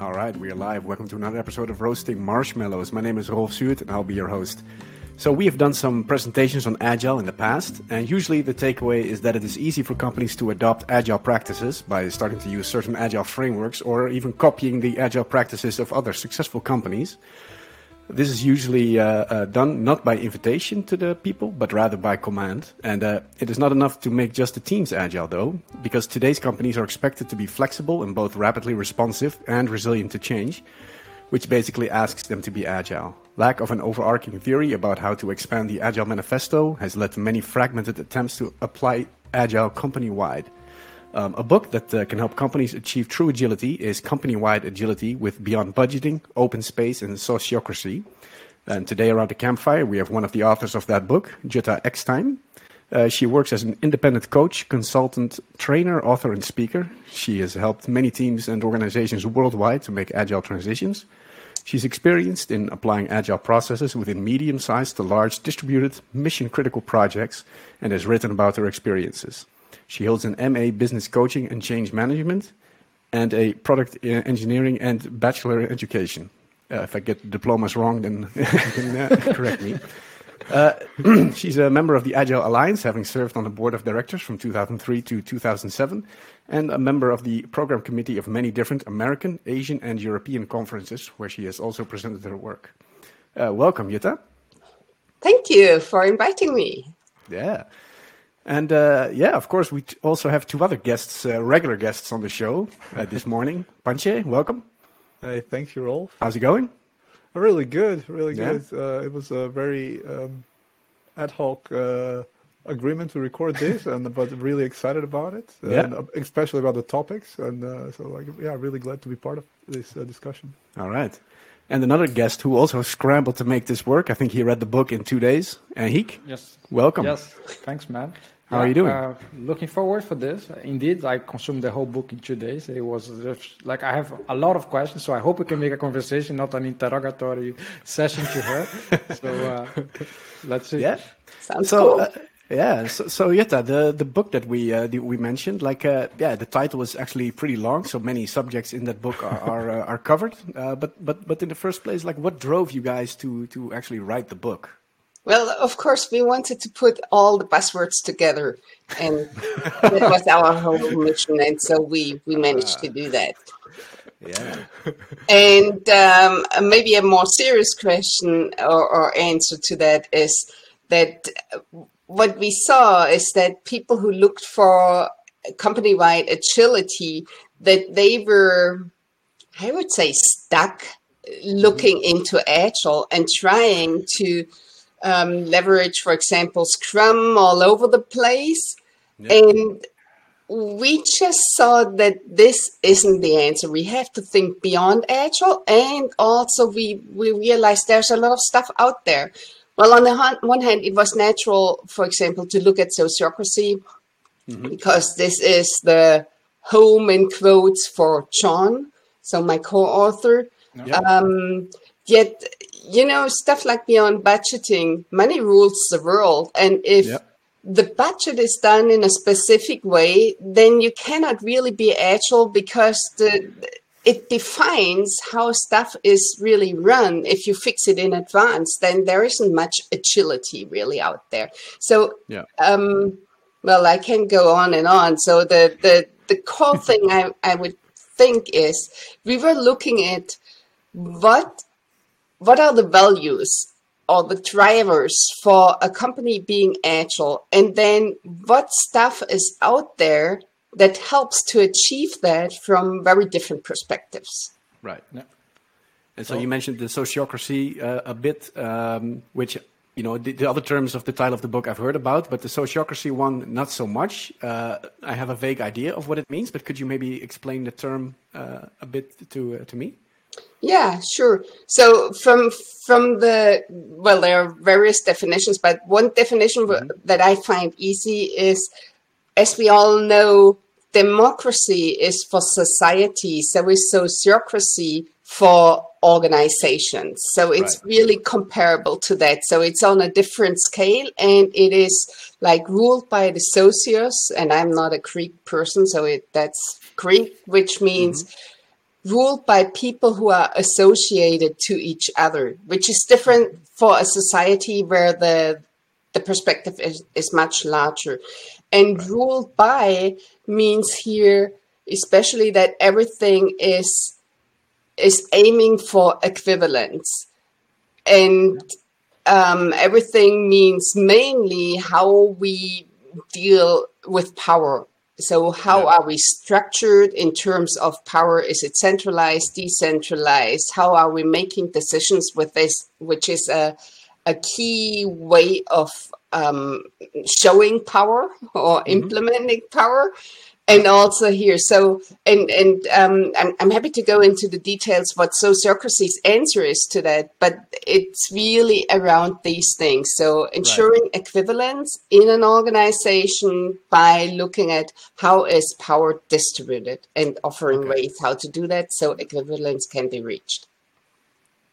All right, we are live. Welcome to another episode of Roasting Marshmallows. My name is Rolf Zuurt and I'll be your host. So, we have done some presentations on Agile in the past, and usually the takeaway is that it is easy for companies to adopt Agile practices by starting to use certain Agile frameworks or even copying the Agile practices of other successful companies. This is usually uh, uh, done not by invitation to the people, but rather by command. And uh, it is not enough to make just the teams agile, though, because today's companies are expected to be flexible and both rapidly responsive and resilient to change, which basically asks them to be agile. Lack of an overarching theory about how to expand the Agile Manifesto has led to many fragmented attempts to apply Agile company wide. Um, a book that uh, can help companies achieve true agility is Company Wide Agility with Beyond Budgeting, Open Space, and Sociocracy. And today, around the campfire, we have one of the authors of that book, Jutta Eckstein. Uh, she works as an independent coach, consultant, trainer, author, and speaker. She has helped many teams and organizations worldwide to make agile transitions. She's experienced in applying agile processes within medium sized to large distributed mission critical projects and has written about her experiences. She holds an MA Business Coaching and Change Management and a Product uh, Engineering and Bachelor Education. Uh, if I get diplomas wrong, then, uh, correct me. Uh, she's a member of the Agile Alliance, having served on the board of directors from 2003 to 2007, and a member of the program committee of many different American, Asian, and European conferences, where she has also presented her work. Uh, welcome, Jutta. Thank you for inviting me. Yeah. And uh, yeah, of course, we also have two other guests, uh, regular guests on the show uh, this morning. Panche, welcome. Hey, thank you, Rolf. How's it going? Really good, really yeah. good. Uh, it was a very um, ad hoc uh, agreement to record this, and but really excited about it, yeah. and uh, especially about the topics. And so, like, yeah, really glad to be part of this discussion. All right. And another guest who also scrambled to make this work. I think he read the book in two days. Uh, Heek? Yes. Welcome. Yes. Thanks, man. How are you doing? Uh, looking forward for this. Indeed, I consumed the whole book in two days. It was like I have a lot of questions, so I hope we can make a conversation, not an interrogatory session to her. so uh, let's see. Yeah. Sounds so, cool. Uh, yeah, so, so Jutta, the the book that we uh, we mentioned, like uh, yeah, the title is actually pretty long, so many subjects in that book are are, uh, are covered. Uh, but but but in the first place, like, what drove you guys to to actually write the book? Well, of course, we wanted to put all the buzzwords together, and that was our whole mission, and so we we managed to do ah. that. Yeah. And um, maybe a more serious question or, or answer to that is that uh, what we saw is that people who looked for company-wide agility, that they were, I would say, stuck mm-hmm. looking into Agile and trying to um, leverage, for example, Scrum all over the place. And we just saw that this isn't the answer. We have to think beyond Agile. And also, we, we realized there's a lot of stuff out there. Well, on the one hand, it was natural, for example, to look at sociocracy mm-hmm. because this is the home in quotes for John, so my co-author. Yep. Um, yet you know, stuff like beyond budgeting, money rules the world. And if yep. the budget is done in a specific way, then you cannot really be agile because the it defines how stuff is really run. If you fix it in advance, then there isn't much agility really out there. So, yeah. um, well, I can go on and on. So the the the core thing I, I would think is we were looking at what what are the values or the drivers for a company being agile? And then what stuff is out there that helps to achieve that from very different perspectives? Right. Yeah. and so, you mentioned the sociocracy uh, a bit um, which you know the, the, other terms of the title of the book i've heard about but the sociocracy one not so much. Uh, i have a vague idea of what it means but could you maybe explain the term uh, a bit to uh, to me yeah, sure. So from from the well, there are various definitions, but one definition mm-hmm. that I find easy is, as we all know, democracy is for society, so is sociocracy for organizations. So it's right. really comparable to that. So it's on a different scale, and it is like ruled by the socios. And I'm not a Greek person, so it that's Greek, which means. Mm-hmm ruled by people who are associated to each other, which is different for a society where the the perspective is, is much larger. And right. ruled by means here especially that everything is is aiming for equivalence. And um, everything means mainly how we deal with power so how yeah. are we structured in terms of power? Is it centralized, decentralized? How are we making decisions with this, which is a, a key way of um, showing power or mm-hmm. implementing power? And also here so and and um, I'm, I'm happy to go into the details what Sociocracy's answer is to that but it's really around these things so ensuring right. equivalence in an organization by looking at how is power distributed and offering okay. ways how to do that so equivalence can be reached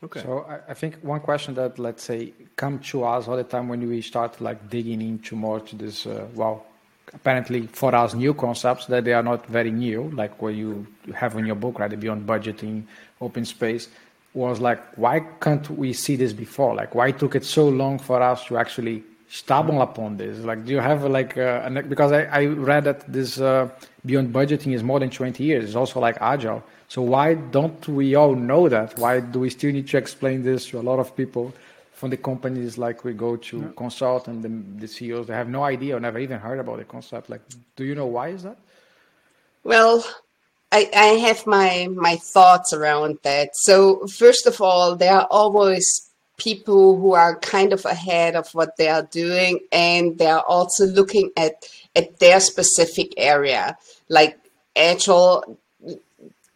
Okay. So I, I, think one question that let's say come to us all the time when we start like digging into more to this uh, well apparently for us new concepts that they are not very new, like what you have in your book, right? Beyond budgeting, open space, was like, why can't we see this before? Like, why took it so long for us to actually stumble upon this? Like, do you have like, uh, an, because I, I read that this uh, beyond budgeting is more than 20 years. It's also like agile. So why don't we all know that? Why do we still need to explain this to a lot of people? From the companies like we go to yeah. consult and the, the CEOs, they have no idea or never even heard about the concept. Like, do you know why is that? Well, I, I have my my thoughts around that. So first of all, there are always people who are kind of ahead of what they are doing, and they are also looking at at their specific area. Like Agile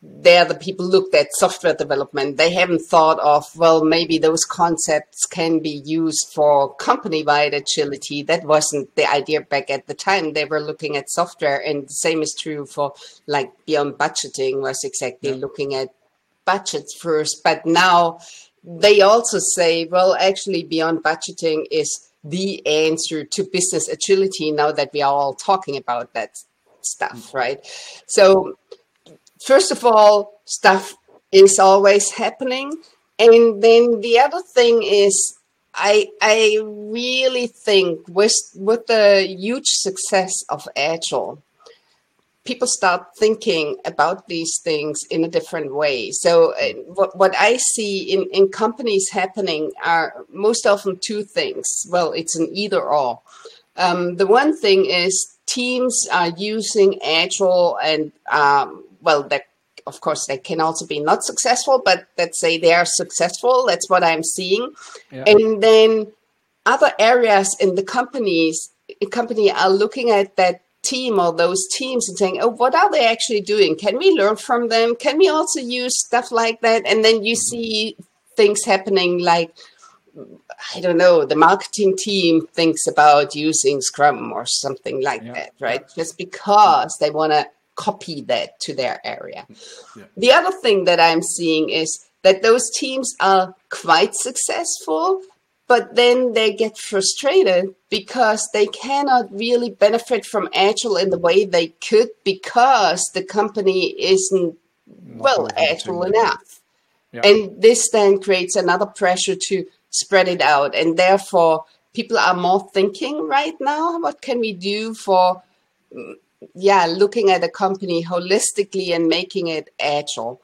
they're the people looked at software development. They haven't thought of, well, maybe those concepts can be used for company-wide agility. That wasn't the idea back at the time. They were looking at software, and the same is true for like beyond budgeting was exactly yeah. looking at budgets first. But now they also say, well, actually, beyond budgeting is the answer to business agility. Now that we are all talking about that stuff, mm. right? So first of all, stuff is always happening. And then the other thing is, I I really think with with the huge success of Agile, people start thinking about these things in a different way. So uh, what what I see in in companies happening are most often two things. Well, it's an either or. Um, the one thing is teams are using Agile and um, well, that of course they can also be not successful, but let's say they are successful. That's what I'm seeing. Yeah. And then other areas in the companies company are looking at that team or those teams and saying, oh, what are they actually doing? Can we learn from them? Can we also use stuff like that? And then you mm-hmm. see things happening like I don't know, the marketing team thinks about using Scrum or something like yeah. that, right? Just because they want to copy that to their area. Yeah. The other thing that I'm seeing is that those teams are quite successful, but then they get frustrated because they cannot really benefit from Agile in the way they could because the company isn't, Not well, Agile enough. Yeah. And this then creates another pressure to spread it out. And therefore, people are more thinking right now what can we do for mm, yeah, looking at a company holistically and making it agile.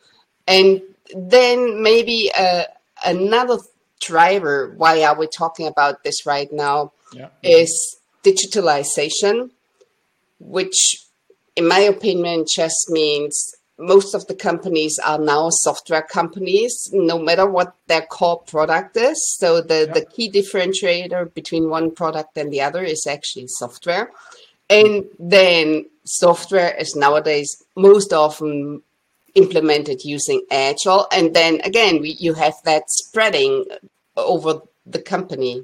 And then maybe uh, another driver, why are we talking about this right now, yeah. is digitalization, which, in my opinion, just means most of the companies are now software companies, no matter what their core product is. So the, yeah. the key differentiator between one product and the other is actually software. And then software is nowadays most often implemented using Agile. And then again, we, you have that spreading over the company.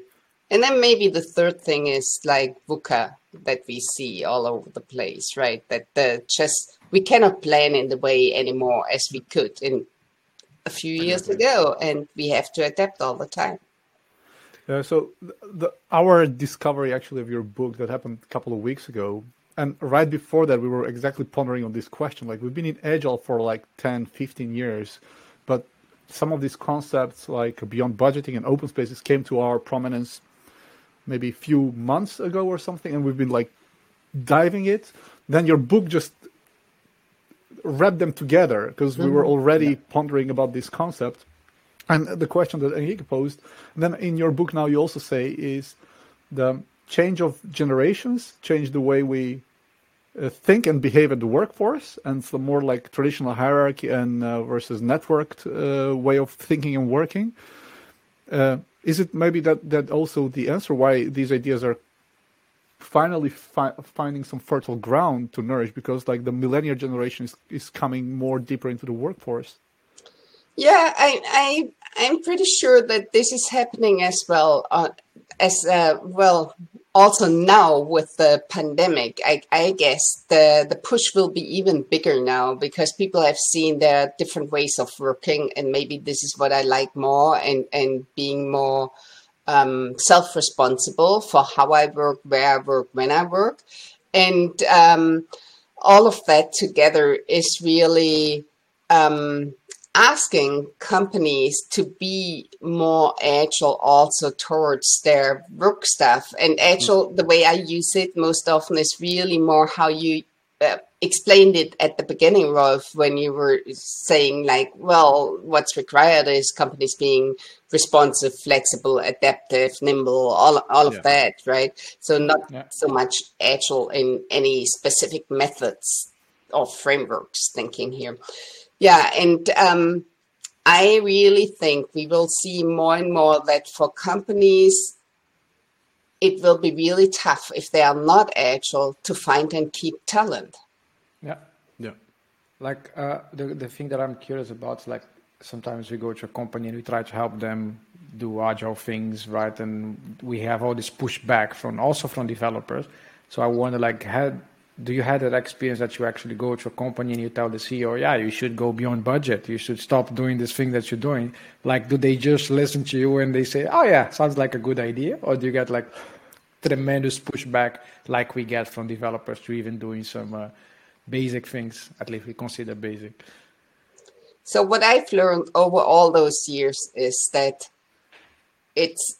And then maybe the third thing is like VUCA that we see all over the place, right? That the just we cannot plan in the way anymore as we could in a few years ago, and we have to adapt all the time. Uh, so the, the, our discovery actually of your book that happened a couple of weeks ago and right before that we were exactly pondering on this question like we've been in agile for like 10 15 years but some of these concepts like beyond budgeting and open spaces came to our prominence maybe a few months ago or something and we've been like diving it then your book just wrapped them together because we were mm-hmm. already yeah. pondering about this concept and the question that Enrique posed and then in your book now you also say is the change of generations change the way we uh, think and behave at the workforce, and the more like traditional hierarchy and uh, versus networked uh, way of thinking and working. Uh, is it maybe that that also the answer why these ideas are finally fi finding some fertile ground to nourish because like the millennial generation is, is coming more deeper into the workforce yeah i i i'm pretty sure that this is happening as well uh, as uh, well also now with the pandemic, I, I, guess the, the push will be even bigger now because people have seen there are different ways of working and maybe this is what I like more and, and being more um, self-responsible for how I work, where I work, when I work. And um, all of that together is really um, asking companies to be more agile also towards their work stuff. And agile, the way I use it most often is really more how you uh, explained it at the beginning, Rolf, when you were saying like, well, what's required is companies being responsive, flexible, adaptive, nimble, all, all yeah. of that, right? So not yeah. so much agile in any specific methods or frameworks thinking here. Yeah, and um, I really think we will see more and more that for companies, it will be really tough if they are not agile to find and keep talent. Yeah, yeah. Like uh, the the thing that I'm curious about like sometimes we go to a company and we try to help them do agile things, right? And we have all this pushback from also from developers. So I wonder, like, had do you have that experience that you actually go to a company and you tell the CEO, yeah, you should go beyond budget. You should stop doing this thing that you're doing. Like, do they just listen to you and they say, oh, yeah, sounds like a good idea? Or do you get like tremendous pushback like we get from developers to even doing some uh, basic things, at least we consider basic? So, what I've learned over all those years is that it's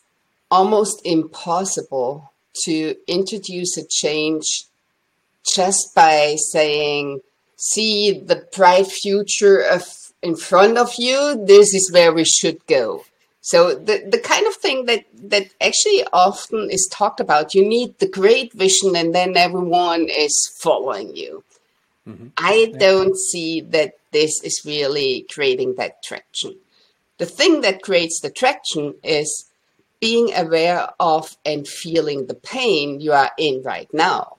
almost impossible to introduce a change just by saying, see the bright future of in front of you, this is where we should go. So the, the kind of thing that, that actually often is talked about, you need the great vision and then everyone is following you. Mm-hmm. I don't see that this is really creating that traction. The thing that creates the traction is being aware of and feeling the pain you are in right now.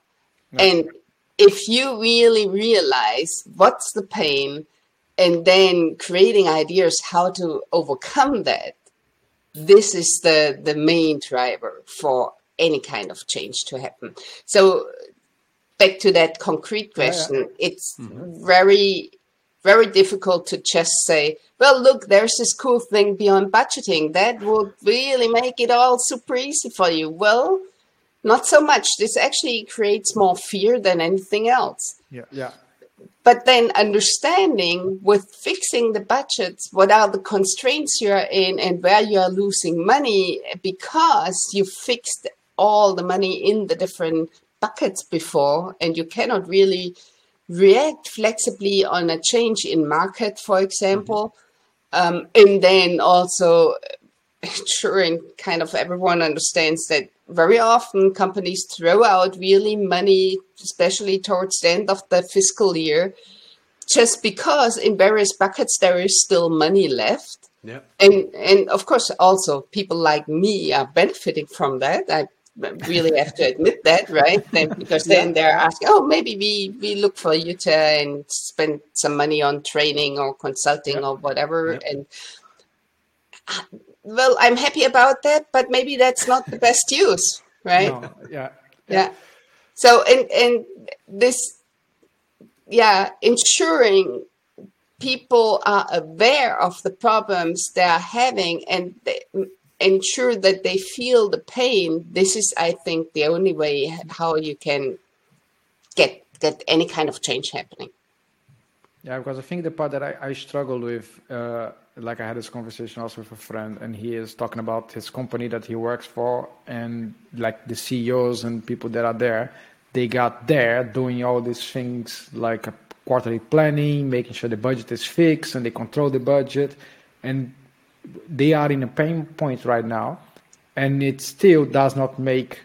And if you really realize what's the pain and then creating ideas how to overcome that, this is the, the main driver for any kind of change to happen. So back to that concrete question, yeah, yeah. it's mm-hmm. very, very difficult to just say, well, look, there's this cool thing beyond budgeting that would really make it all super easy for you. Well, not so much. This actually creates more fear than anything else. Yeah. Yeah. But then understanding with fixing the budgets, what are the constraints you're in and where you are losing money because you fixed all the money in the different buckets before and you cannot really react flexibly on a change in market, for example. Mm-hmm. Um, and then also ensuring kind of everyone understands that very often companies throw out really money, especially towards the end of the fiscal year, just because in various buckets there is still money left. Yeah. And and of course also people like me are benefiting from that. I really have to admit that, right? Then, because then they're asking, oh, maybe we, we look for you to and spend some money on training or consulting yeah. or whatever. Yeah. And well, I'm happy about that, but maybe that's not the best use, right? No, yeah, yeah. Yeah. So, and and this, yeah, ensuring people are aware of the problems they are having and they, ensure that they feel the pain. This is, I think, the only way how you can get get any kind of change happening. Yeah, because I think the part that I, I struggle with, uh, like I had this conversation also with a friend, and he is talking about his company that he works for, and like the CEOs and people that are there, they got there doing all these things like quarterly planning, making sure the budget is fixed, and they control the budget, and they are in a pain point right now, and it still does not make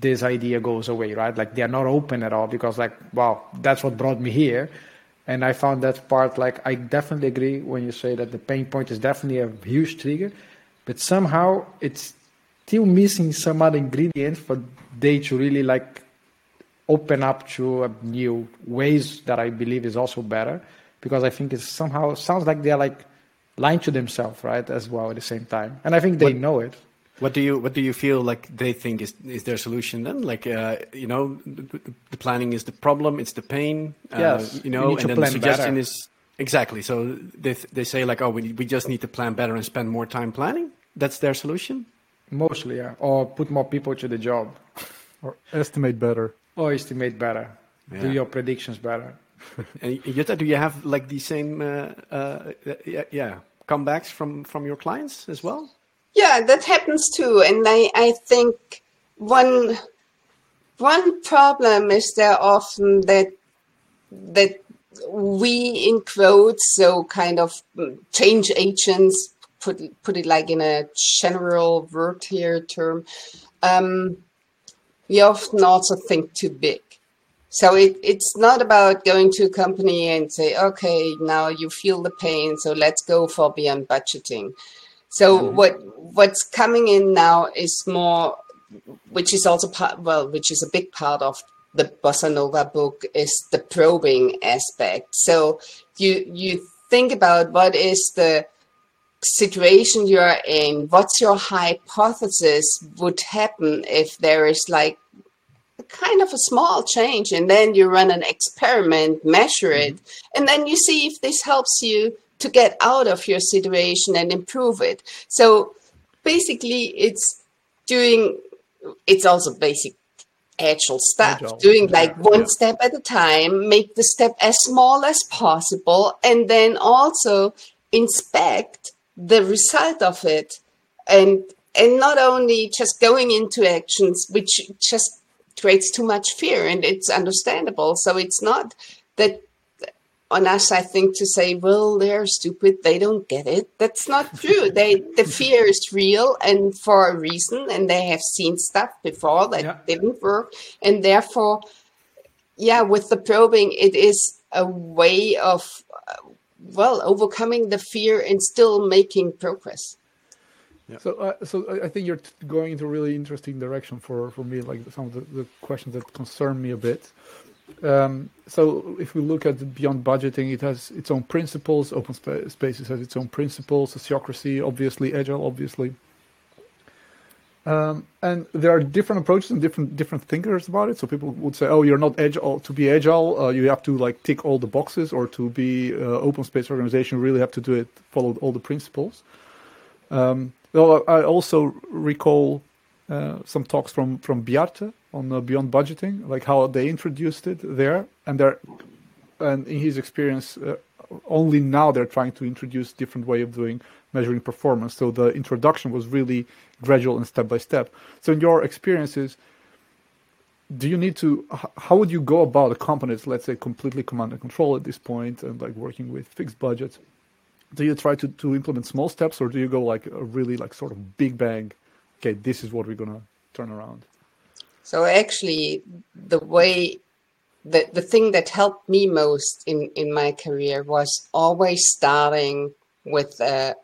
this idea goes away, right? Like they are not open at all because like, wow, that's what brought me here. And I found that part like I definitely agree when you say that the pain point is definitely a huge trigger, but somehow it's still missing some other ingredients for they to really like open up to new ways that I believe is also better because I think it somehow sounds like they're like lying to themselves, right, as well at the same time. And I think they know it. What do you what do you feel like they think is is their solution then? Like uh, you know, the, the, planning is the problem, it's the pain. Uh, yes, you know, and then the suggestion better. is exactly. So they they say like, oh, we we just need to plan better and spend more time planning. That's their solution. Mostly, yeah. Or put more people to the job. or estimate better. Or estimate better. Yeah. Do your predictions better. and Jutta, do you have like the same uh, uh, yeah, yeah comebacks from from your clients as well? Yeah, that happens too, and I I think one one problem is there often that that we in quotes so kind of mm, change agents put put it like in a general word here term um, we often also think too big. So it, it's not about going to a company and say okay now you feel the pain so let's go for beyond budgeting so mm-hmm. what what's coming in now is more, which is also part well, which is a big part of the bossa nova book is the probing aspect. So you you think about what is the situation you're in, what's your hypothesis would happen if there is like a kind of a small change and then you run an experiment measure it mm-hmm. and then you see if this helps you to get out of your situation and improve it. So basically, it's doing, it's also basic agile stuff, agile. doing like one yeah. step at a time, make the step as small as possible, and then also inspect the result of it. And and not only just going into actions, which just creates too much fear, and it's understandable. So it's not that on us, I think, to say, well, they're stupid, they don't get it. That's not true. they the fear is real and for a reason, and they have seen stuff before that yeah. didn't work. And therefore, yeah, with the probing, it is a way of uh, well overcoming the fear and still making progress. Yeah. So, uh, so I think you're going into a really interesting direction for for me. Like some of the, the questions that concern me a bit. Um, so if we look at beyond budgeting, it has its own principles. Open sp- spaces has its own principles. Sociocracy, obviously, agile, obviously. Um, and there are different approaches and different different thinkers about it. So people would say, "Oh, you're not agile. To be agile, uh, you have to like tick all the boxes, or to be uh, open space organization, you really have to do it, follow all the principles." Um, well, I also recall uh, some talks from from Bjarte on uh, Beyond Budgeting, like how they introduced it there, and they're and in his experience, uh, only now they're trying to introduce different way of doing measuring performance. So the introduction was really gradual and step by step. So in your experiences, do you need to? How would you go about a company that's let's say completely command and control at this point and like working with fixed budgets? Do you try to to implement small steps, or do you go like a really like sort of big bang? Okay, this is what we're gonna turn around. So actually, the way the the thing that helped me most in in my career was always starting with a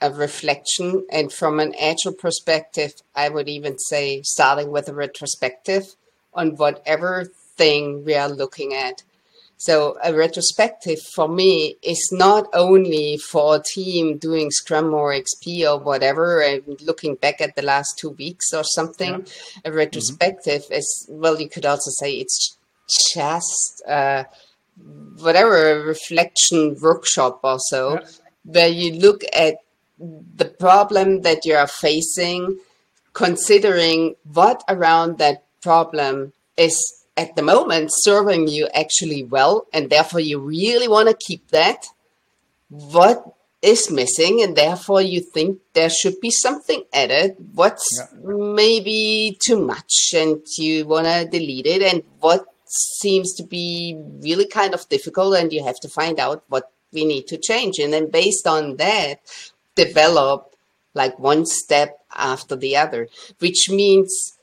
a reflection, and from an agile perspective, I would even say starting with a retrospective on whatever thing we are looking at. So a retrospective for me is not only for a team doing Scrum or XP or whatever and looking back at the last two weeks or something. Yeah. A retrospective mm-hmm. is well, you could also say it's just uh, whatever a reflection workshop or so, yeah. where you look at the problem that you are facing, considering what around that problem is at the moment serving you actually well, and therefore you really want to keep that. What is missing, and therefore you think there should be something added? What's yeah. maybe too much, and you want to delete it, and what seems to be really kind of difficult, and you have to find out what we need to change, and then based on that, develop like one step after the other, which means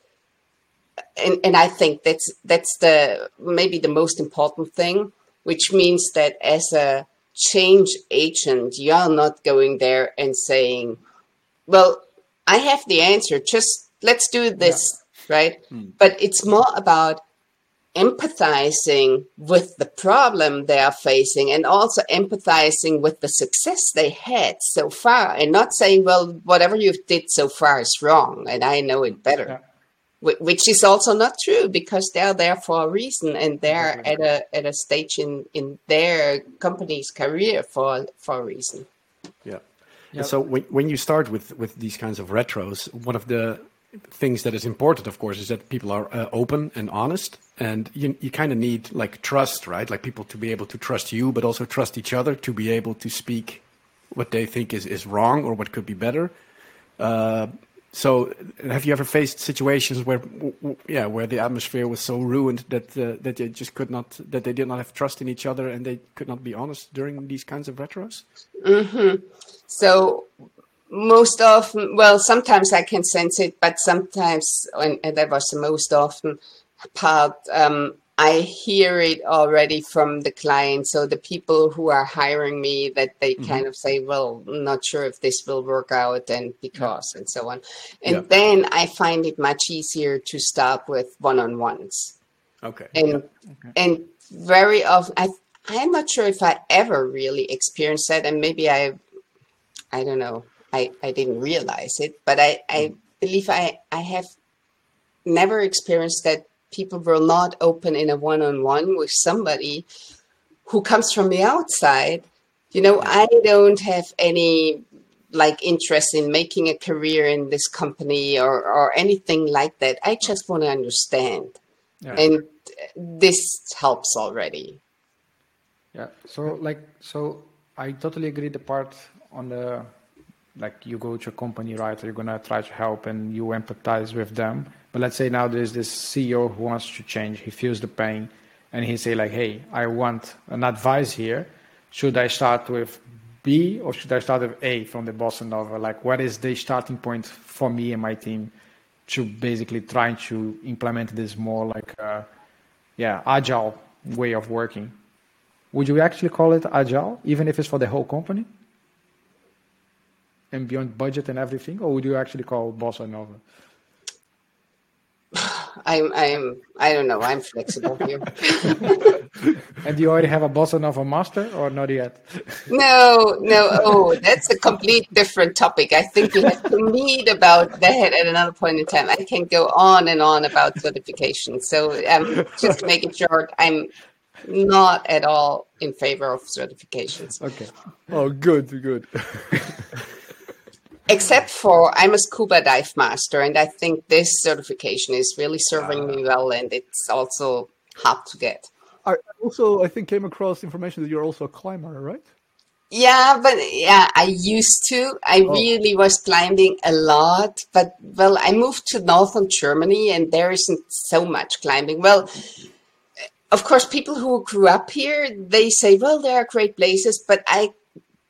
and, and I think that's that's the maybe the most important thing, which means that as a change agent, you are not going there and saying, Well, I have the answer, just let's do this, yeah. right? Hmm. But it's more about empathizing with the problem they are facing and also empathizing with the success they had so far and not saying well whatever you did so far is wrong and i know it better yeah which is also not true because they're there for a reason and they're at a at a stage in in their company's career for for a reason. Yeah. Yep. so when, when you start with with these kinds of retros one of the things that is important of course is that people are uh, open and honest and you, you kind of need like trust right? Like people to be able to trust you but also trust each other to be able to speak what they think is is wrong or what could be better. Uh, so, have you ever faced situations where, yeah, where the atmosphere was so ruined that uh, that they just could not, that they did not have trust in each other, and they could not be honest during these kinds of retros? Mm-hmm. So, most often, well, sometimes I can sense it, but sometimes, and, that was the most often part. Um, I hear it already from the client. So the people who are hiring me that they mm-hmm. kind of say, well, I'm not sure if this will work out and because and so on. And yeah. then I find it much easier to start with one-on-ones. Okay. And yeah. okay. and very often I I'm not sure if I ever really experienced that and maybe I I don't know. I, I didn't realize it, but I, I mm. believe I, I have never experienced that people were not open in a one-on-one with somebody who comes from the outside. You know i don't have any like interest in making a career in this company or or anything like that. I just want to understand. Yeah. and this helps already. Yeah. So like so i totally agree the part on the like you go to a company right? You're gonna try to help and you empathize with them but let's say now there's this CEO who wants to change. He feels the pain, and he say like, "Hey, I want an advice here. Should I start with B or should I start with A from the Bossa Nova? Like, what is the starting point for me and my team to basically try to implement this more like, yeah, agile way of working? Would you actually call it agile, even if it's for the whole company?" and beyond budget and everything, or would you actually call Bossa Nova? I'm I'm I don't know. I'm flexible here. and do you already have a bossa a master or not yet? No, no. Oh, that's a complete different topic. I think we have to meet about that at another point in time. I can go on and on about certification. So um, just to make it short, I'm not at all in favor of certifications. Okay. Oh, good, good except for I'm a scuba dive master, and I think this certification is really serving me ah. well, and it's also hard to get. I also, I think, came across information that you're also a climber, right? Yeah, but yeah, I used to. I oh. really was climbing a lot, but well, I moved to northern Germany, and there isn't so much climbing. Well, of course, people who grew up here, they say, well, there are great places, but I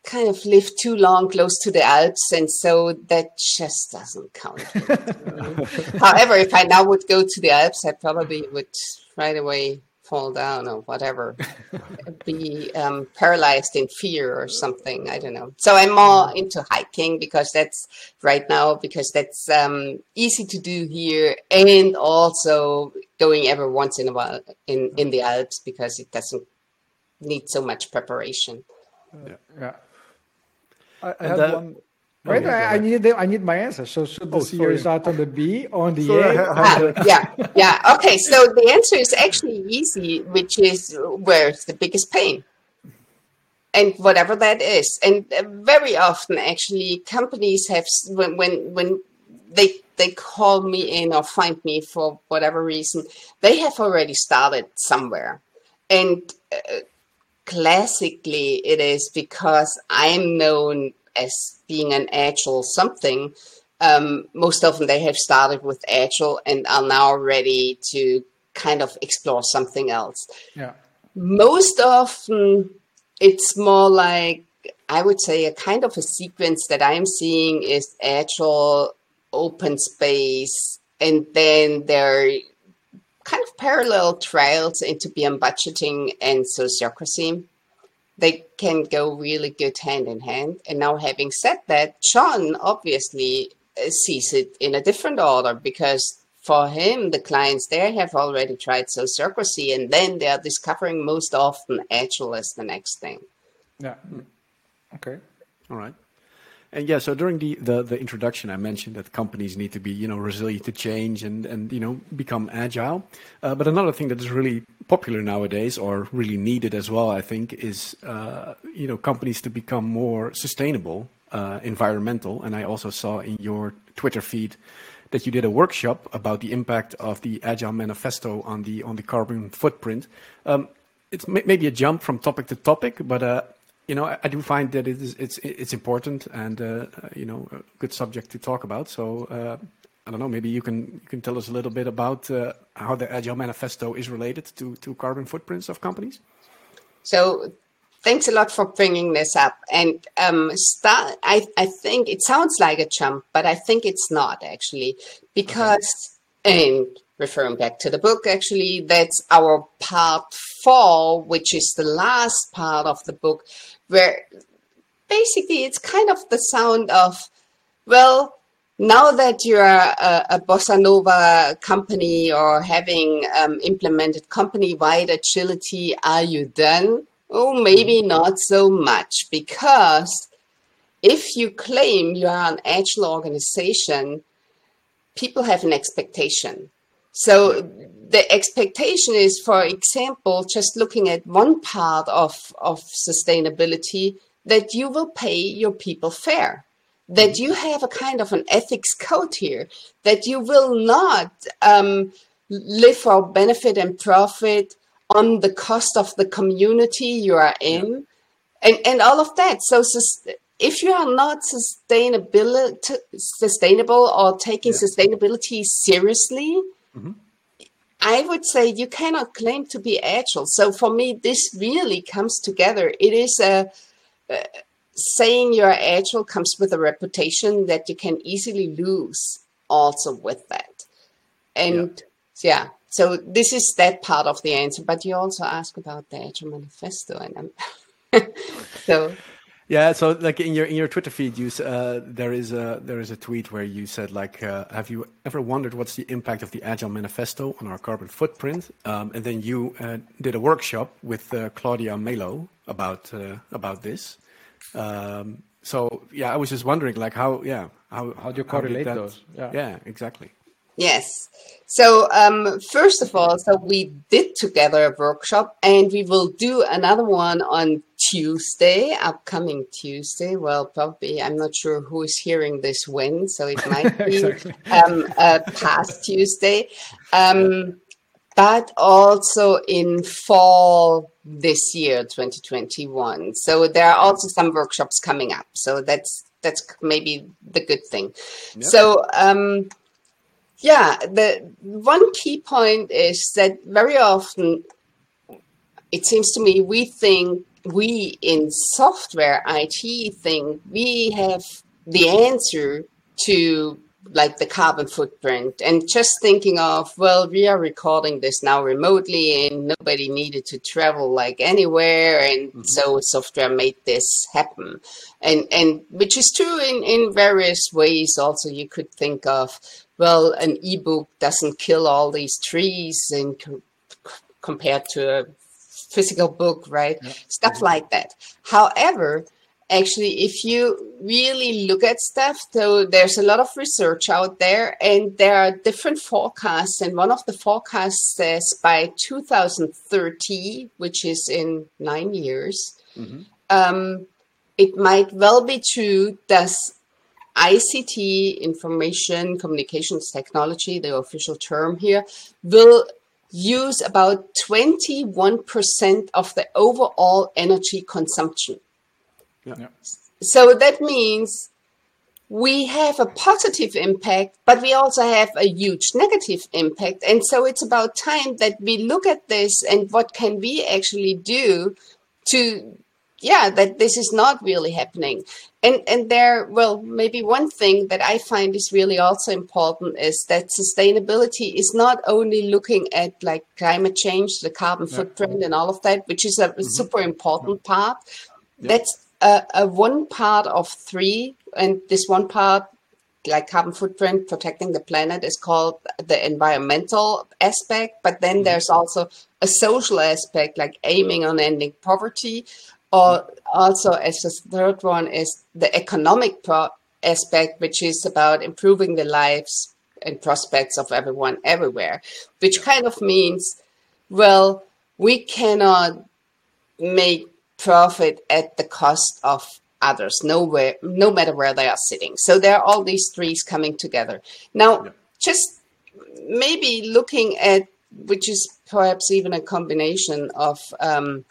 kind of lived too long close to the Alps, and so that just doesn't count. However, if I now would go to the Alps, I probably would right away fall down or whatever, be um, paralyzed in fear or something. I don't know. So I'm more into hiking because that's right now because that's um, easy to do here, and also going every once in a while in in the Alps because it doesn't need so much preparation. Yeah. yeah. I, I had one. Wait, I, I, need the, I need my answer. So should the oh, CEO start on the B or on the sorry, A? Ah, yeah, yeah. Okay, so the answer is actually easy, which is where's the biggest pain, and whatever that is. And very often, actually, companies have when when when they they call me in or find me for whatever reason, they have already started somewhere. And uh, classically, it is because I'm known as being an agile something. Um, most often, they have started with agile and are now ready to kind of explore something else. Yeah. Most often, it's more like I would say a kind of a sequence that I'm seeing is agile, open space, and then there kind of parallel trails into beyond budgeting and sociocracy. They can go really good hand in hand. And now, having said that, John obviously uh, sees it in a different order because for him, the clients there have already tried sociocracy and then they are discovering most often agile as the next thing. Yeah. Okay. All right. And yeah, so during the, the, the, introduction, I mentioned that companies need to be, you know, resilient to change and, and you know, become agile. Uh, but another thing that is really popular nowadays or really needed as well, I think, is, uh, you know, companies to become more sustainable, uh, environmental. And I also saw in your Twitter feed that you did a workshop about the impact of the Agile Manifesto on the on the carbon footprint. Um, it's maybe a jump from topic to topic, but uh, you know, I, do find that it is it's it's important and uh, you know a good subject to talk about. So uh, I don't know, maybe you can you can tell us a little bit about uh, how the Agile Manifesto is related to to carbon footprints of companies. So thanks a lot for bringing this up. And um, start, I I think it sounds like a jump, but I think it's not actually because okay. and referring back to the book, actually, that's our part four, which is the last part of the book, where basically it's kind of the sound of, well, now that you're a, a bossa nova company or having um, implemented company-wide agility, are you done? Oh, maybe mm-hmm. not so much because if you claim you are an agile organization, people have an expectation. So the expectation is, for example, just looking at one part of, of sustainability, that you will pay your people fair, that you have a kind of an ethics code here, that you will not um, live for benefit and profit on the cost of the community you are in, and, and all of that. So, if you are not sustainable, sustainable or taking yeah. sustainability seriously, Mm-hmm. I would say you cannot claim to be agile. So for me, this really comes together. It is a, saying you're agile comes with a reputation that you can easily lose also with that. And yeah, yeah so this is that part of the answer. But you also ask about the Agile Manifesto, and I'm so yeah, so like in your in your Twitter feed, you uh, there is a there is a tweet where you said like, uh, have you ever wondered what's the impact of the Agile Manifesto on our carbon footprint? Um, and then you uh, did a workshop with uh, Claudia Melo about uh, about this. Um, so yeah, I was just wondering like how yeah how how do you correlate that, those? Yeah. yeah, exactly. Yes. So um, first of all, so we did together a workshop, and we will do another one on Tuesday, upcoming Tuesday. Well, probably I'm not sure who is hearing this when, so it might be exactly. um, uh, past Tuesday, um, but also in fall this year, 2021. So there are also some workshops coming up. So that's that's maybe the good thing. So. Um, yeah, the one key point is that very often it seems to me we think we in software IT think we have the answer to like the carbon footprint and just thinking of well we are recording this now remotely and nobody needed to travel like anywhere and mm-hmm. so software made this happen and and which is true in in various ways also you could think of well, an ebook doesn't kill all these trees and co- compared to a physical book, right? Yeah. Stuff mm-hmm. like that. However, actually, if you really look at stuff, so there's a lot of research out there, and there are different forecasts. And one of the forecasts says by 2030, which is in nine years, mm-hmm. um, it might well be true that ICT, information communications technology, the official term here, will use about 21% of the overall energy consumption. Yeah. So that means we have a positive impact, but we also have a huge negative impact. And so it's about time that we look at this and what can we actually do to yeah that this is not really happening and and there well maybe one thing that i find is really also important is that sustainability is not only looking at like climate change the carbon yeah. footprint and all of that which is a mm-hmm. super important part yeah. that's a, a one part of three and this one part like carbon footprint protecting the planet is called the environmental aspect but then mm-hmm. there's also a social aspect like aiming on ending poverty or also as the third one is the economic pro- aspect which is about improving the lives and prospects of everyone everywhere which kind of means well we cannot make profit at the cost of others nowhere no matter where they are sitting so there are all these threes coming together now yeah. just maybe looking at which is perhaps even a combination of um,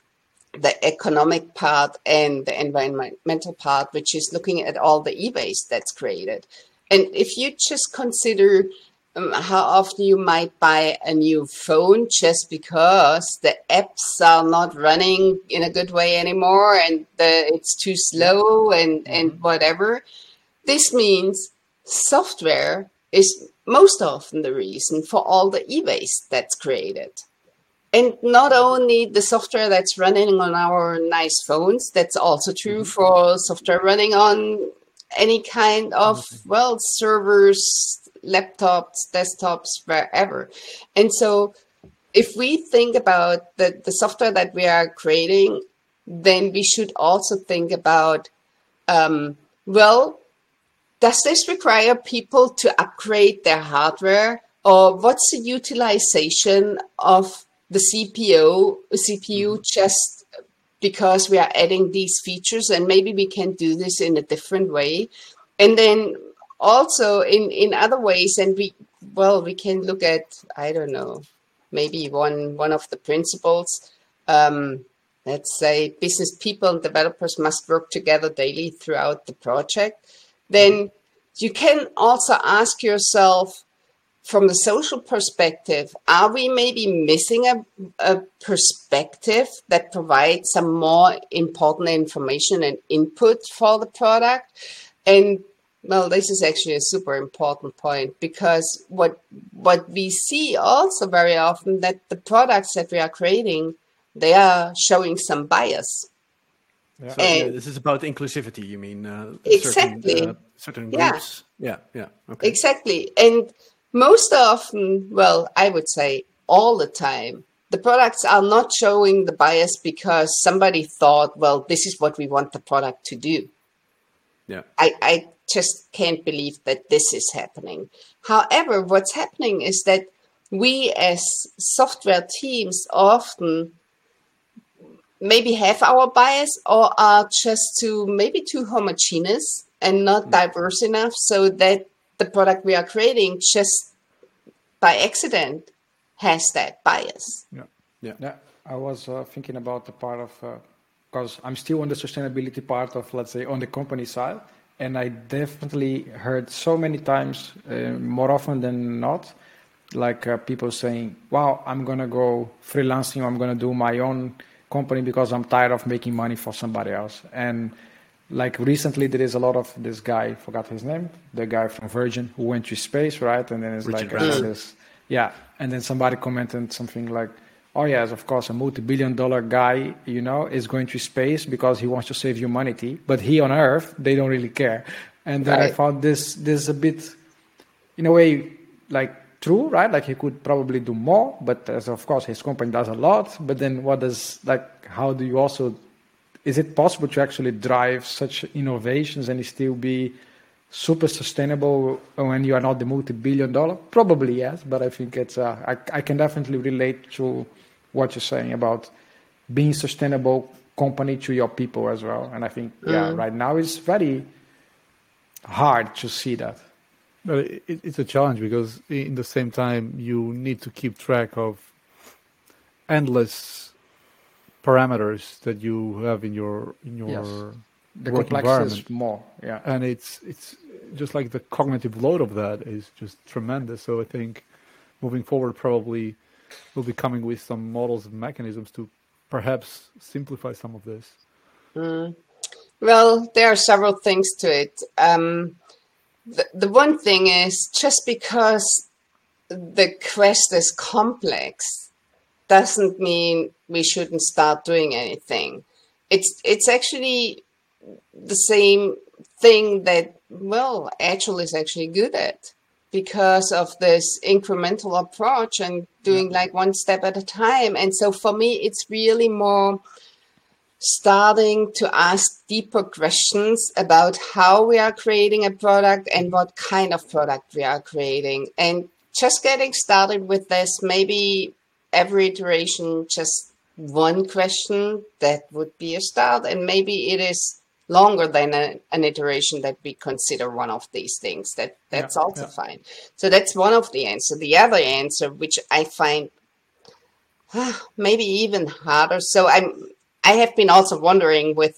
the economic part and the environmental part, which is looking at all the e-waste that's created. And if you just consider um, how often you might buy a new phone just because the apps are not running in a good way anymore and the, it's too slow and, and mm-hmm. whatever, this means software is most often the reason for all the e-waste that's created and not only the software that's running on our nice phones that's also true mm-hmm. for software running on any kind of well servers laptops desktops wherever and so if we think about the, the software that we are creating then we should also think about um, well does this require people to upgrade their hardware or what's the utilization of the CPU, CPU mm-hmm. just because we are adding these features and maybe we can do this in a different way. And then also in, in other ways, and we, well, we can look at, I don't know, maybe one, one of the principles, um, let's say business people and developers must work together daily throughout the project. Then you can also ask yourself, from the social perspective, are we maybe missing a, a perspective that provides some more important information and input for the product? And well, this is actually a super important point because what what we see also very often that the products that we are creating, they are showing some bias. Yeah. So, yeah, this is about inclusivity. You mean uh, exactly certain, uh, certain groups? Yeah, yeah, yeah. Okay. Exactly, and most often, well, I would say all the time, the products are not showing the bias because somebody thought, well, this is what we want the product to do. Yeah. I, I just can't believe that this is happening. However, what's happening is that we as software teams often maybe have our bias or are just too maybe too homogeneous and not mm. diverse enough so that the product we are creating just by accident has that bias. Yeah, yeah. yeah. I was uh, thinking about the part of because uh, I'm still on the sustainability part of let's say on the company side, and I definitely heard so many times, uh, more often than not, like uh, people saying, "Wow, I'm gonna go freelancing. I'm gonna do my own company because I'm tired of making money for somebody else." And like recently there is a lot of this guy forgot his name the guy from virgin who went to space right? And then it's Richard like uh, this yeah. And then somebody commented something like oh yes of course a multi-billion dollar guy you know is going to space because he wants to save humanity but he on earth they don't really care. And then right. i found this this is a bit in a way like true right? Like he could probably do more but as of course his company does a lot. But then what does like how do you also is it possible to actually drive such innovations and still be super sustainable when you are not the multi-billion dollar? Probably yes, but I think it's uh, I, I can definitely relate to what you're saying about being a sustainable company to your people as well. And I think yeah, mm. right now it's very hard to see that. But it, it's a challenge because in the same time you need to keep track of endless parameters that you have in your in your yes. the work environment. more, yeah. And it's it's just like the cognitive load of that is just tremendous. So I think moving forward, probably we'll be coming with some models and mechanisms to perhaps simplify some of this. Mm. Well, there are several things to it. Um, the, the one thing is just because the quest is complex doesn't mean we shouldn't start doing anything. It's it's actually the same thing that well, Agile is actually good at because of this incremental approach and doing like one step at a time. And so for me, it's really more starting to ask deeper questions about how we are creating a product and what kind of product we are creating. And just getting started with this, maybe every iteration, just one question, that would be a start. And maybe it is longer than a, an iteration that we consider one of these things. That that's yeah, also yeah. fine. So that's one of the answer. The other answer, which I find ah, maybe even harder. So I'm I have been also wondering with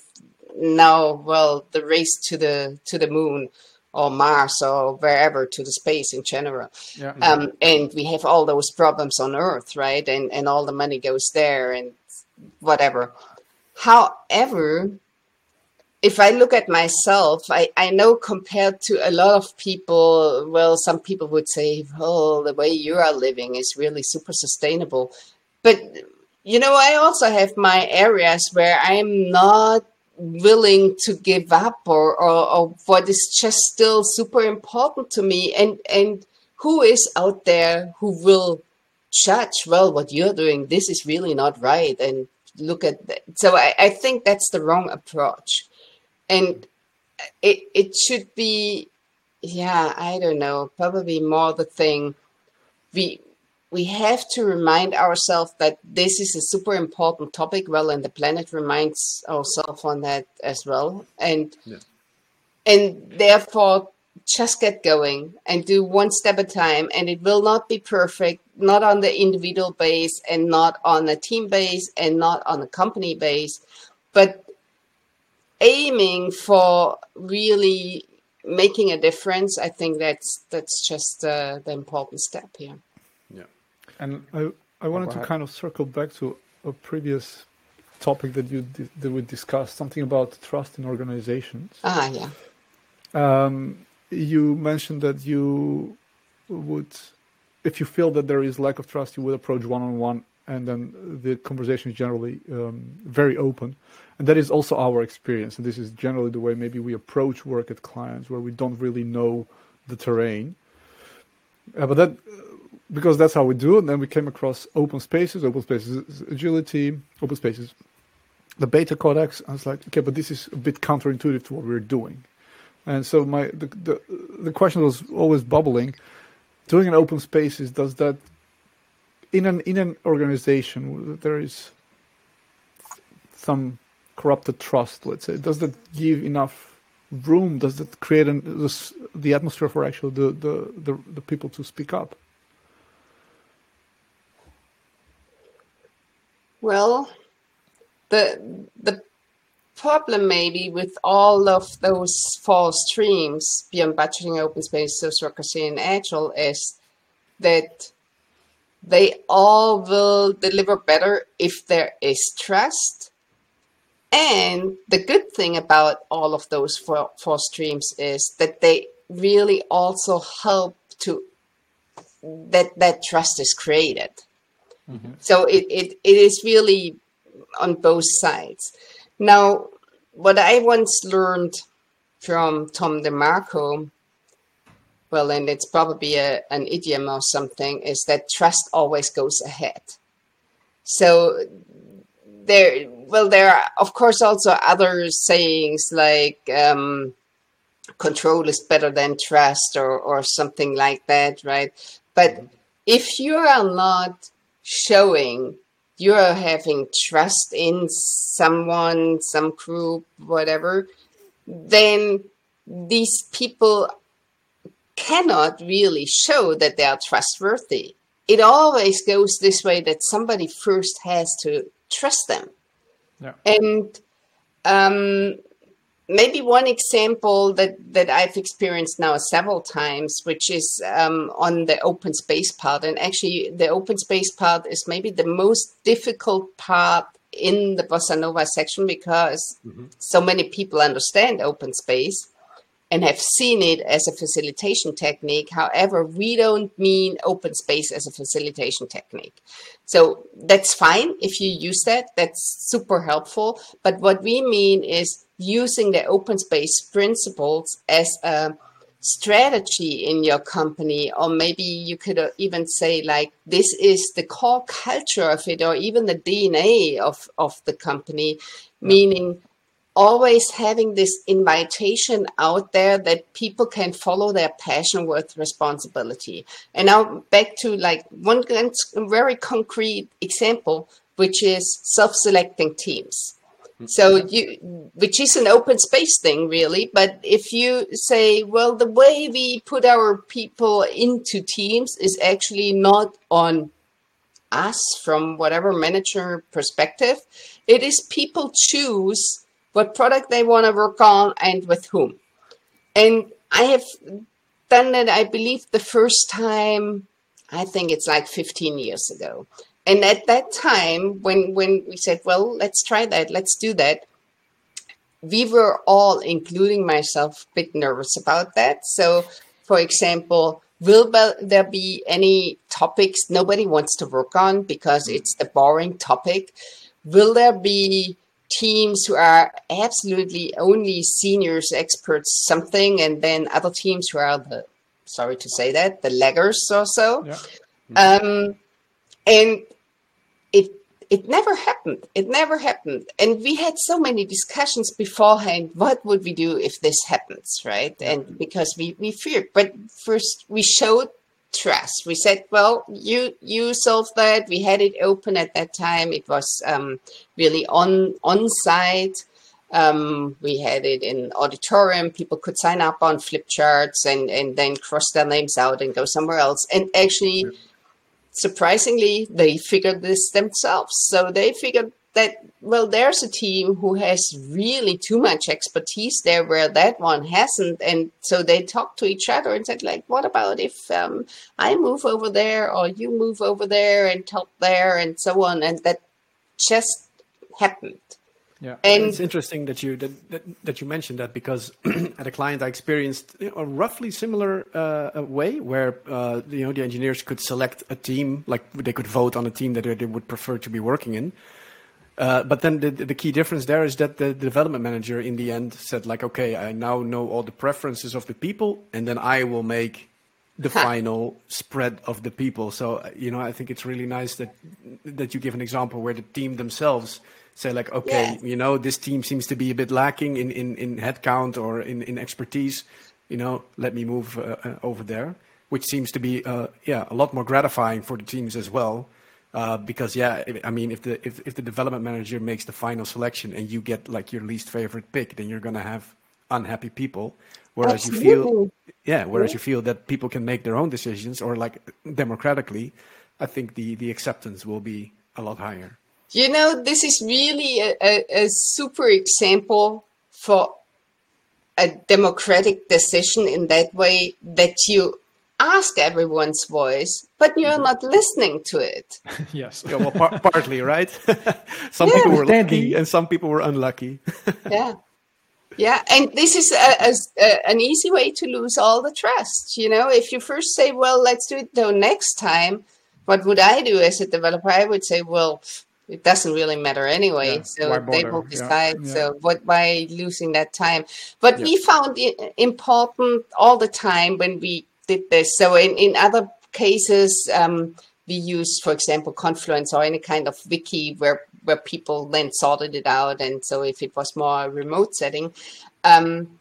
now, well, the race to the to the moon or Mars or wherever to the space in general. Yeah. Um, and we have all those problems on Earth, right? And and all the money goes there and whatever. However, if I look at myself, I, I know compared to a lot of people, well, some people would say, oh, the way you are living is really super sustainable. But, you know, I also have my areas where I'm not willing to give up or, or, or what is just still super important to me. And, and who is out there who will judge, well, what you're doing, this is really not right. And look at that. So I, I think that's the wrong approach and it it should be yeah i don't know probably more the thing we we have to remind ourselves that this is a super important topic. Well and the planet reminds ourselves on that as well. And yeah. and therefore just get going and do one step at a time. And it will not be perfect not on the individual base and not on a team base and not on a company base but aiming for really making a difference, I think that's that's just uh, the important step here. Yeah, and I I wanted to kind of circle back to a previous topic that you that we discussed, something about trust in organizations. Ah, yeah. Um, you mentioned that you would, if you feel that there is lack of trust, you would approach one on one, and then the conversation is generally um, very open. And that is also our experience. And this is generally the way maybe we approach work at clients where we don't really know the terrain. Uh, but that, because that's how we do it. And then we came across open spaces, open spaces agility, open spaces, the beta codex. I was like, okay, but this is a bit counterintuitive to what we're doing. And so my the, the, the question was always bubbling. Doing an open spaces, does that in an in an organization there is some corrupted trust, let's say, does that give enough room? Does that create an, this, the atmosphere for actually the, the, the, the people to speak up? Well, the the problem maybe with all of those four streams beyond budgeting, open space, sociocracy, and agile is that they all will deliver better if there is trust and the good thing about all of those four, four streams is that they really also help to that that trust is created. Mm-hmm. So it, it, it is really on both sides. Now, what I once learned from Tom DeMarco, well, and it's probably a, an idiom or something, is that trust always goes ahead. So there well there are of course also other sayings like um, control is better than trust or or something like that right but mm-hmm. if you are not showing you are having trust in someone some group whatever then these people cannot really show that they are trustworthy. It always goes this way that somebody first has to trust them. Yeah. And um, maybe one example that, that I've experienced now several times, which is um, on the open space part. And actually, the open space part is maybe the most difficult part in the Bossa Nova section because mm-hmm. so many people understand open space and have seen it as a facilitation technique. However, we don't mean open space as a facilitation technique. So that's fine if you use that, that's super helpful. But what we mean is using the open space principles as a strategy in your company, or maybe you could uh, even say, like, this is the core culture of it, or even the DNA of, of the company, meaning always having this invitation out there that people can follow their passion with responsibility. And now back to like one very concrete example, which is self-selecting teams. So you, which is an open space thing, really. But if you say, well, the way we put our people into teams is actually not on us from whatever manager perspective, it is people choose what product they want to work on and with whom. And I have done that, I believe, the first time, I think it's like 15 years ago. And at that time, when, when we said, well, let's try that, let's do that, we were all, including myself, a bit nervous about that. So, for example, will there be any topics nobody wants to work on because it's the boring topic? Will there be teams who are absolutely only seniors experts something and then other teams who are the sorry to say that the laggers or so yeah. um, and it it never happened it never happened and we had so many discussions beforehand what would we do if this happens right and because we we feared but first we showed trust. We said, well, you you solve that. We had it open at that time. It was um, really on on site. Um, we had it in auditorium. People could sign up on flip charts and and then cross their names out and go somewhere else. And actually, surprisingly, they figured this themselves. So they figured that well there's a team who has really too much expertise there where that one hasn't. And so they talked to each other and said like what about if um, i move over there or you move over there and help there and so on. And that just happened yeah, and it's interesting that you that, that, that you mentioned that because at a client I experienced a roughly similar uh, way where uh, you know the engineers could select a team, like they could vote on a team that they would prefer to be working in, uh, but then the, the key difference there is that the, development manager in the end said like, okay, I now know all the preferences of the people, and then I will make the final spread of the people. So you know, I think it's really nice that that you give an example where the team themselves say like, okay, you know, this team seems to be a bit lacking in in in headcount or in in expertise. You know, let me move uh, uh over there, which seems to be uh, yeah a lot more gratifying for the teams as well uh, because yeah, I mean, if the if, if the development manager makes the final selection and you get like your least favorite pick, then you're gonna have unhappy people. Whereas Absolutely. you feel, yeah, whereas yeah. you feel that people can make their own decisions or like democratically, I think the the acceptance will be a lot higher. You know, this is really a, a, a super example for a democratic decision in that way that you ask everyone's voice, but you're mm-hmm. not listening to it. yes. Yeah, well, par- partly, right? some yeah. people were lucky and some people were unlucky. yeah. Yeah, and this is a, a, a, an easy way to lose all the trust. You know, if you first say, "Well, let's do it though next time," what would I do as a developer? I would say, "Well, it doesn't really matter anyway. Yeah, so they will decide. Yeah, yeah. So what by losing that time? But we found it important all the time when we did this. So in, in other cases, um, we used, for example, Confluence or any kind of wiki where where people then sorted it out. And so if it was more a remote setting, um,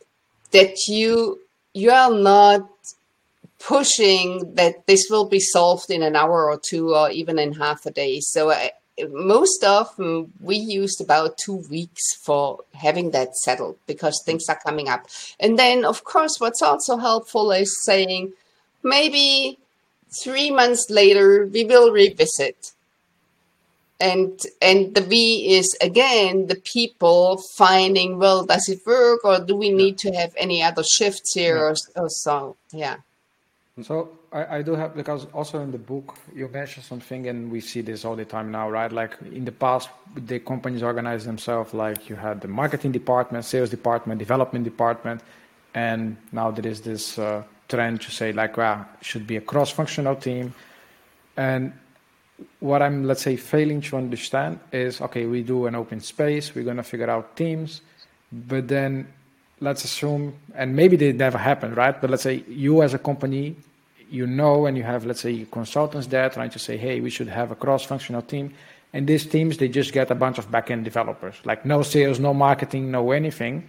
that you you are not pushing that this will be solved in an hour or two or even in half a day. So I, most often mm, we used about two weeks for having that settled because mm. things are coming up. And then, of course, what's also helpful is saying maybe three months later we will revisit. And and the V is again the people finding well does it work or do we need to have any other shifts here or, or so yeah. So I, I do have because also in the book you mentioned something and we see this all the time now right? Like in the past the companies organize themselves like you had the marketing department sales department development department and now there is this uh, trend to say like well should be a cross-functional team. And what i'm let's say failing to understand is okay we do an open space we're going to figure out teams but then let's assume and maybe they never happen right? But let's say you as a company you know and you have let's say consultants there trying to say hey we should have a cross-functional team. And these teams they just get a bunch of back-end developers. Like no sales no marketing no anything.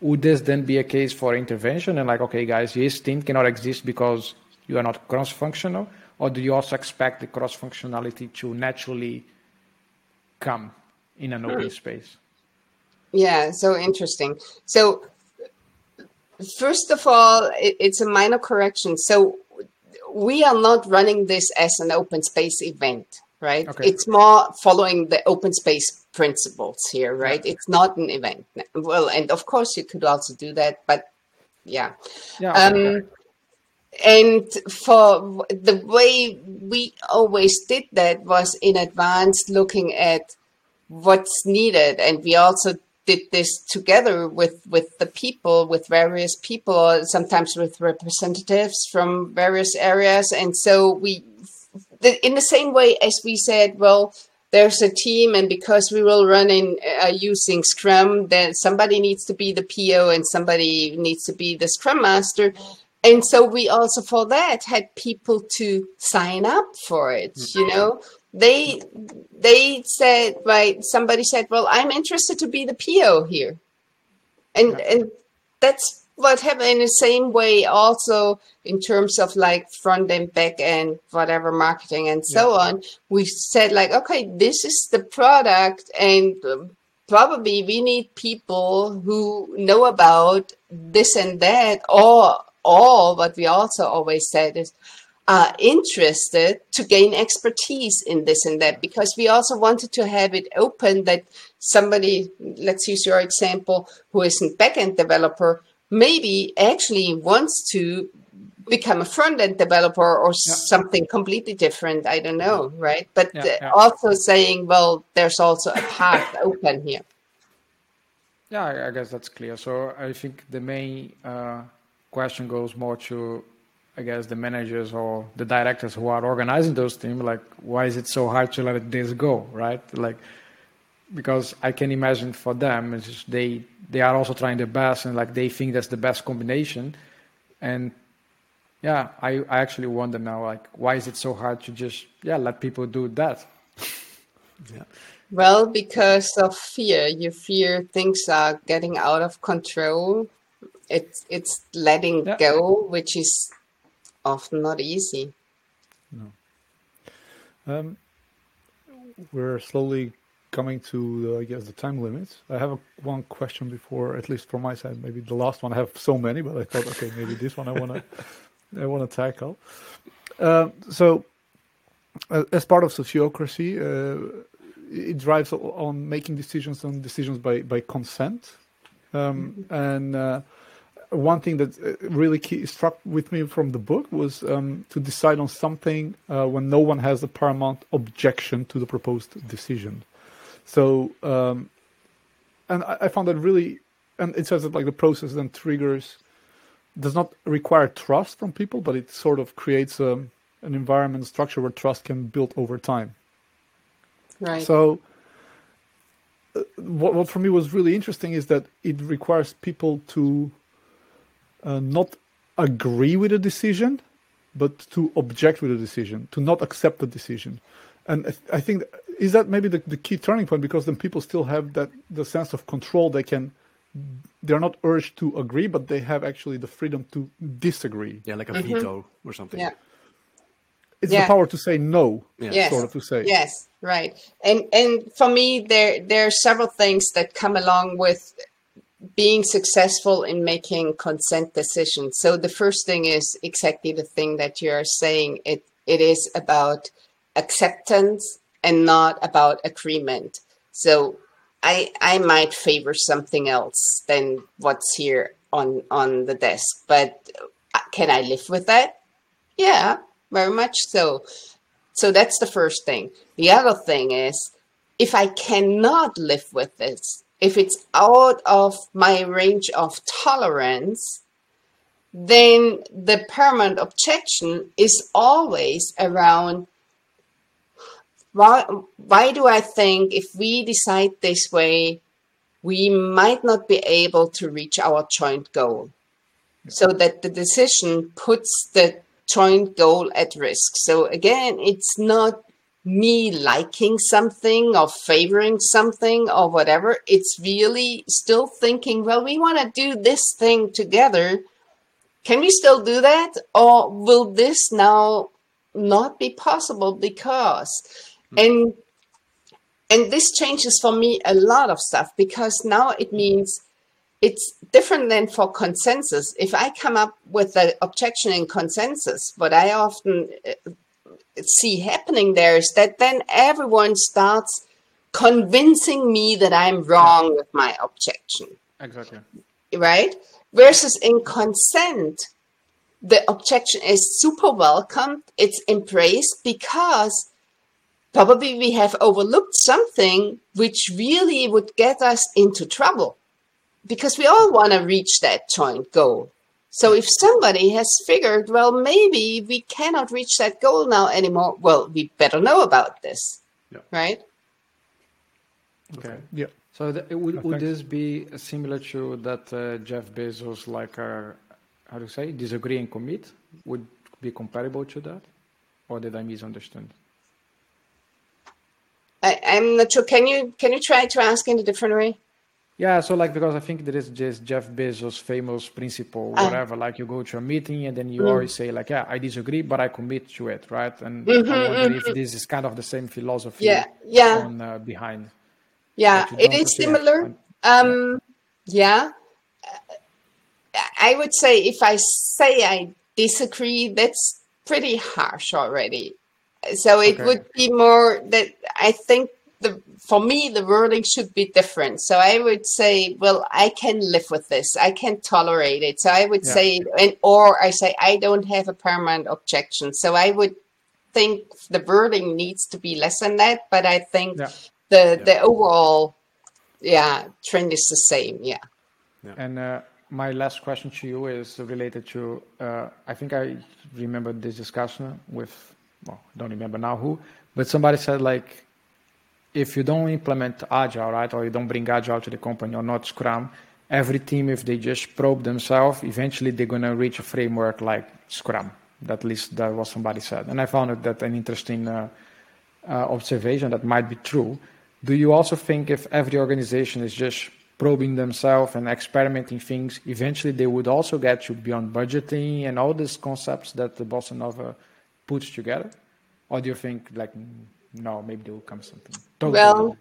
Would this then be a case for intervention and like okay guys this team cannot exist because you are not cross-functional or do you also expect the cross-functionality to naturally come in an open hmm. space? Yeah so interesting. So first of all it, it's a minor correction. So we are not running this as an open space event, right? Okay. It's more following the open space principles here, right? Yeah. It's not an event. Well, and of course you could also do that, but yeah. Yeah. Um, and for the way we always did that was in advance looking at what's needed and we also did this together with with the people with various people sometimes with representatives from various areas. And so we in the same way as we said well there's a team and because we will run in uh, using scrum then somebody needs to be the po and somebody needs to be the scrum master. And so we also for that had people to sign up for it you know they they said right somebody said well i'm interested to be the po here and yeah. and that's what happened in the same way also in terms of like front end back end whatever marketing and so yeah. on we said like okay this is the product and um, probably we need people who know about this and that or all what we also always said is are interested to gain expertise in this and that because we also wanted to have it open that somebody let's use your example who isn't backend developer maybe actually wants to become a front end developer or yeah. something completely different i don't know right but yeah, yeah. also saying well there's also a path open here yeah i guess that's clear so i think the main uh, question goes more to I guess the managers or the directors who are organizing those teams, like, why is it so hard to let this go, right? Like, because I can imagine for them, it's just they they are also trying their best and like they think that's the best combination, and yeah, I I actually wonder now, like, why is it so hard to just yeah let people do that? yeah. Well, because of fear. You fear things are getting out of control. It's it's letting yeah. go, which is often not easy. No. Um, we're slowly coming to, uh, I guess, the time limits. I have a, one question before, at least from my side, maybe the last one. I have so many, but I thought, okay, maybe this one I want to, I want to tackle. Uh, so, uh, as part of sociocracy, uh, it drives on making decisions on decisions by by consent, um, mm-hmm. and uh, one thing that uh, really key, struck with me from the book was um, to decide on something uh, when no one has a paramount objection to the proposed decision. So, um, and I, I, found that really, and it says that like the process then triggers, does not require trust from people, but it sort of creates a, um, an environment structure where trust can build over time. Right. So, uh, what, what for me was really interesting is that it requires people to uh, not agree with a decision, but to object with a decision, to not accept the decision. And I think is that maybe the, the key turning point because then people still have that the sense of control. They can they're not urged to agree, but they have actually the freedom to disagree. Yeah, like a mm-hmm. veto or something. Yeah. it's yeah. the power to say no. Yes. Sort of to say. Yes, right. And and for me, there there are several things that come along with being successful in making consent decisions. So the first thing is exactly the thing that you're saying. It it is about acceptance and not about agreement. So I I might favor something else than what's here on on the desk, but uh, can I live with that? Yeah, very much so. So that's the first thing. The other thing is if I cannot live with this, if it's out of my range of tolerance, then the paramount objection is always around why, why do I think if we decide this way, we might not be able to reach our joint goal? So that the decision puts the joint goal at risk. So again, it's not me liking something or favoring something or whatever. It's really still thinking, well, we want to do this thing together. Can we still do that? Or will this now not be possible because? Mm-hmm. And and this changes for me a lot of stuff because now it means it's different than for consensus. If I come up with an objection in consensus, what I often uh, see happening there is that then everyone starts convincing me that I'm wrong with my objection. Exactly. Right? Versus in consent, the objection is super welcomed, it's embraced because probably we have overlooked something which really would get us into trouble because we all want to reach that joint goal. So if somebody has figured, well, maybe we cannot reach that goal now anymore, well, we better know about this, yeah. right? Okay. Yeah. So the, would, would this be similar to that uh, Jeff Bezos, like, uh, how to say, disagree and commit? Would be comparable to that, or did I misunderstand? I, I'm not sure. Can you can you try to ask in a different way? Yeah, so like because I think there is just Jeff Bezos' famous principle, ah. whatever. Like you go to a meeting and then you mm. always say like, "Yeah, I disagree, but I commit to it," right? And mm-hmm, I wonder mm-hmm. if this is kind of the same philosophy. Yeah, yeah. On, uh, behind. Yeah, it is similar. Um, yeah. I would say if I say I disagree, that's pretty harsh already. So it okay. would be more that I think the for me the wording should be different so i would say well i can live with this i can tolerate it so i would yeah. say and or i say i don't have a paramount objection so i would think the wording needs to be less than that but i think yeah. the yeah. the overall yeah trend is the same yeah, and uh, my last question to you is related to uh, i think i remember this discussion with well i don't remember now who but somebody said like if you don't implement agile, right, or you don't bring agile to the company or not Scrum, every team, if they just probe themselves, eventually they're going to reach a framework like Scrum. At least that was somebody said. And I found that an interesting uh, uh, observation that might be true. Do you also think if every organization is just probing themselves and experimenting things, eventually they would also get to beyond budgeting and all these concepts that the Bossa Nova puts together? Or do you think like no, maybe there will come something. Totally. Well,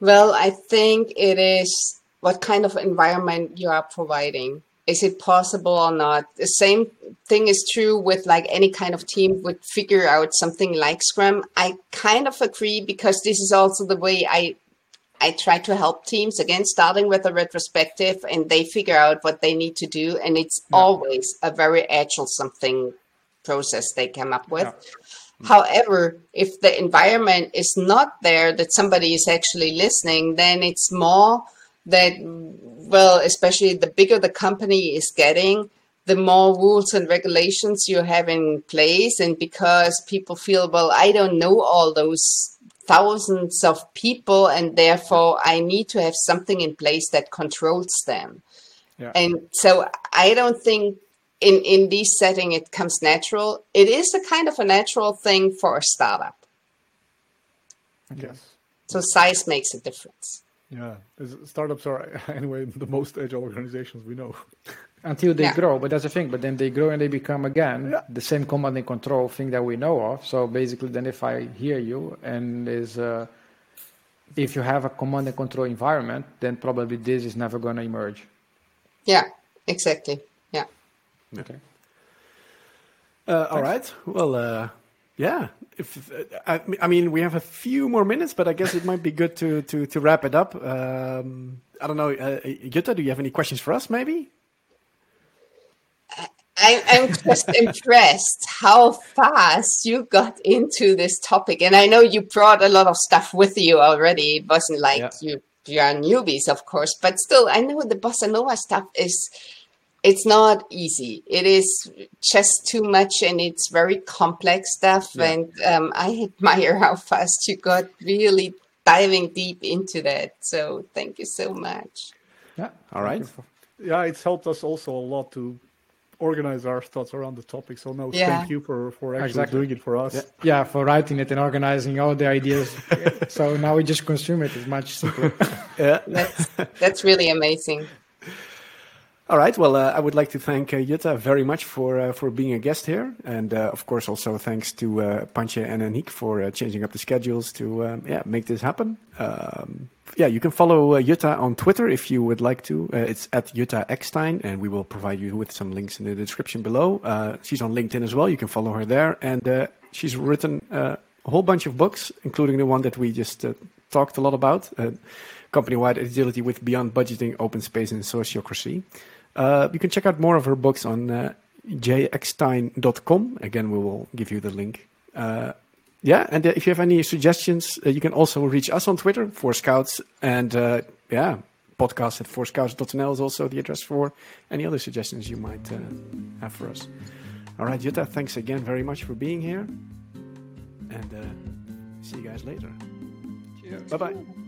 well, I think it is what kind of environment you are providing. Is it possible or not? The same thing is true with like any kind of team would figure out something like Scrum. I kind of agree because this is also the way I I try to help teams again, starting with a retrospective, and they figure out what they need to do, and it's yeah. always a very agile something process they come up with. Yeah. However, if the environment is not there, that somebody is actually listening, then it's more that, well, especially the bigger the company is getting, the more rules and regulations you have in place. And because people feel, well, I don't know all those thousands of people, and therefore I need to have something in place that controls them. Yeah. And so I don't think in in this setting it comes natural it is a kind of a natural thing for a startup yes so size makes a difference yeah startups are anyway the most agile organizations we know until they yeah. grow. But that's the thing. But then they grow and they become again yeah. the same command and control thing that we know of. So basically, then if I hear you and is uh, if you have a command and control environment, then probably this is never going to emerge. Yeah, exactly. Yeah. Okay. Uh, all right. Well, uh, yeah. If I, I, mean, we have a few more minutes, but I guess it might be good to to to wrap it up. Um, I don't know, uh, Jutta, do you have any questions for us? Maybe. I, I'm just impressed how fast you got into this topic, and I know you brought a lot of stuff with you already. It wasn't like yeah. you you are newbies, of course, but still, I know the bossa nova stuff is it's not easy. It is just too much, and it's very complex stuff. Yeah. And um, I admire how fast you got really diving deep into that. So thank you so much. Yeah. All right. Yeah, it's helped us also a lot to organize our thoughts around the topic. So no, yeah. thank you for for actually exactly. doing it for us. Yeah. yeah. for writing it and organizing all the ideas. so now we just consume it. It's much simpler. yeah, that's that's really amazing. All right. Well, uh, I would like to thank uh, Jutta very much for uh, for being a guest here, and uh, of course also thanks to uh, Panche and Anik for uh, changing up the schedules to um, yeah make this happen. Um, yeah, you can follow uh, Jutta on Twitter if you would like to. it's at Jutta Eckstein, and we will provide you with some links in the description below. she's on LinkedIn as well. You can follow her there, and she's written a whole bunch of books, including the one that we just talked a lot about. Company-wide agility with beyond budgeting, open space, and sociocracy. Uh, you can check out more of her books on uh, jeckstein.com. Again, we will give you the link. Uh, yeah, and uh, if you have any suggestions, uh, you can also reach us on Twitter, for Scouts, and uh, yeah, podcast at forscouts.nl is also the address for any other suggestions you might uh, have for us. All right, Jutta, thanks again very much for being here, and see you guys later. Bye bye.